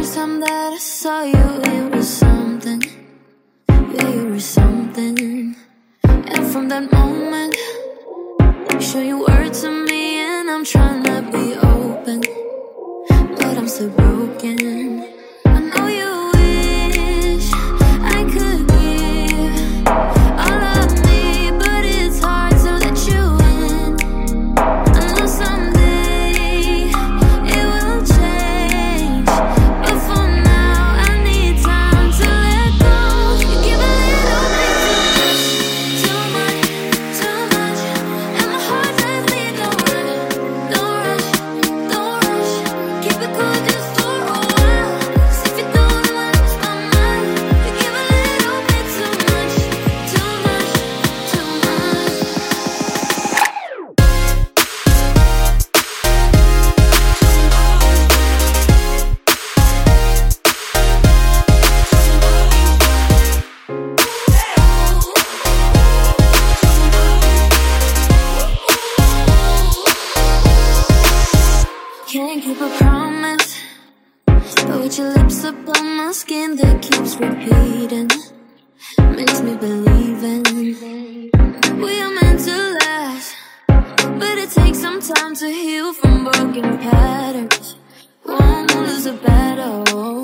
that I saw you, it was something. Yeah, you were something. And from that moment, you show your word to me, and I'm trying to be a promise, but with your lips up on my skin, that keeps repeating. Makes me believe in we are meant to last, but it takes some time to heal from broken patterns. Won't lose a battle.